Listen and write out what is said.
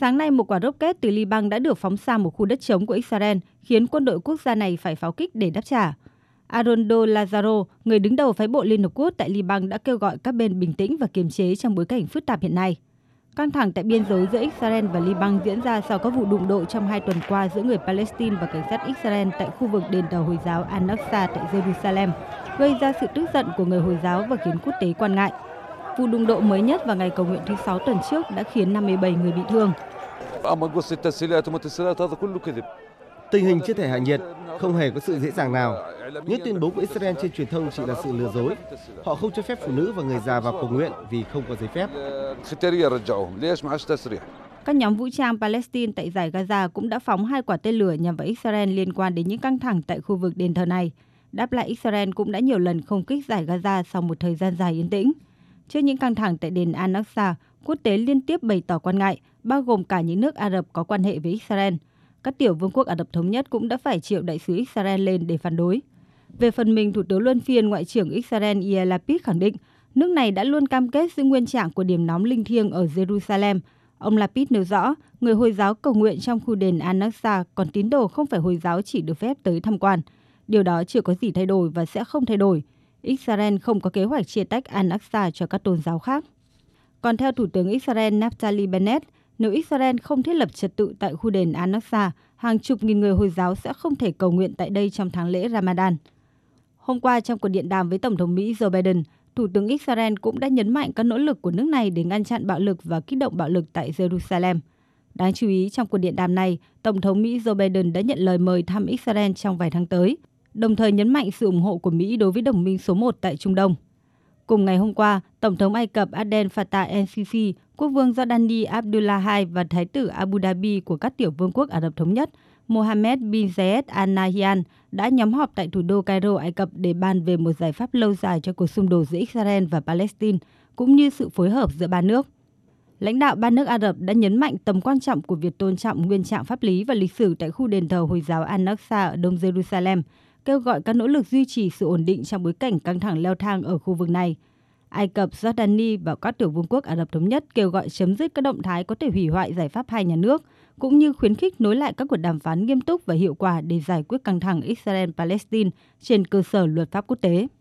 Sáng nay, một quả rocket từ Liban đã được phóng sang một khu đất trống của Israel, khiến quân đội quốc gia này phải pháo kích để đáp trả. Arondo Lazaro, người đứng đầu phái bộ Liên Hợp Quốc tại Liban đã kêu gọi các bên bình tĩnh và kiềm chế trong bối cảnh phức tạp hiện nay. Căng thẳng tại biên giới giữa Israel và Liban diễn ra sau các vụ đụng độ trong hai tuần qua giữa người Palestine và cảnh sát Israel tại khu vực đền thờ Hồi giáo Al-Aqsa tại Jerusalem, gây ra sự tức giận của người Hồi giáo và khiến quốc tế quan ngại. Vụ đụng độ mới nhất vào ngày cầu nguyện thứ Sáu tuần trước đã khiến 57 người bị thương. Tình hình chưa thể hạ nhiệt, không hề có sự dễ dàng nào. Những tuyên bố của Israel trên truyền thông chỉ là sự lừa dối. Họ không cho phép phụ nữ và người già vào cầu nguyện vì không có giấy phép. Các nhóm vũ trang Palestine tại giải Gaza cũng đã phóng hai quả tên lửa nhằm vào Israel liên quan đến những căng thẳng tại khu vực đền thờ này. Đáp lại Israel cũng đã nhiều lần không kích giải Gaza sau một thời gian dài yên tĩnh. Trước những căng thẳng tại đền Al-Aqsa, quốc tế liên tiếp bày tỏ quan ngại, bao gồm cả những nước Ả Rập có quan hệ với Israel. Các tiểu vương quốc Ả Rập Thống Nhất cũng đã phải triệu đại sứ Israel lên để phản đối. Về phần mình, Thủ tướng Luân phiên Ngoại trưởng Israel Yair Lapid khẳng định nước này đã luôn cam kết giữ nguyên trạng của điểm nóng linh thiêng ở Jerusalem. Ông Lapid nêu rõ, người Hồi giáo cầu nguyện trong khu đền Al-Aqsa, còn tín đồ không phải Hồi giáo chỉ được phép tới tham quan. Điều đó chưa có gì thay đổi và sẽ không thay đổi. Israel không có kế hoạch chia tách Al-Aqsa cho các tôn giáo khác. Còn theo Thủ tướng Israel Naftali Bennett, nếu Israel không thiết lập trật tự tại khu đền Al-Aqsa, hàng chục nghìn người Hồi giáo sẽ không thể cầu nguyện tại đây trong tháng lễ Ramadan. Hôm qua trong cuộc điện đàm với Tổng thống Mỹ Joe Biden, Thủ tướng Israel cũng đã nhấn mạnh các nỗ lực của nước này để ngăn chặn bạo lực và kích động bạo lực tại Jerusalem. Đáng chú ý, trong cuộc điện đàm này, Tổng thống Mỹ Joe Biden đã nhận lời mời thăm Israel trong vài tháng tới, đồng thời nhấn mạnh sự ủng hộ của Mỹ đối với đồng minh số 1 tại Trung Đông. Cùng ngày hôm qua, Tổng thống Ai Cập Abdel Fattah el-Sisi, Quốc vương Jordani Abdullah II và Thái tử Abu Dhabi của các tiểu vương quốc Ả Rập Thống Nhất Mohammed bin Zayed Al Nahyan đã nhóm họp tại thủ đô Cairo, Ai Cập để bàn về một giải pháp lâu dài cho cuộc xung đột giữa Israel và Palestine, cũng như sự phối hợp giữa ba nước. Lãnh đạo ba nước Ả Rập đã nhấn mạnh tầm quan trọng của việc tôn trọng nguyên trạng pháp lý và lịch sử tại khu đền thờ Hồi giáo Al-Aqsa ở Đông Jerusalem, kêu gọi các nỗ lực duy trì sự ổn định trong bối cảnh căng thẳng leo thang ở khu vực này. Ai Cập, Jordani và các tiểu vương quốc Ả Rập Thống Nhất kêu gọi chấm dứt các động thái có thể hủy hoại giải pháp hai nhà nước, cũng như khuyến khích nối lại các cuộc đàm phán nghiêm túc và hiệu quả để giải quyết căng thẳng Israel-Palestine trên cơ sở luật pháp quốc tế.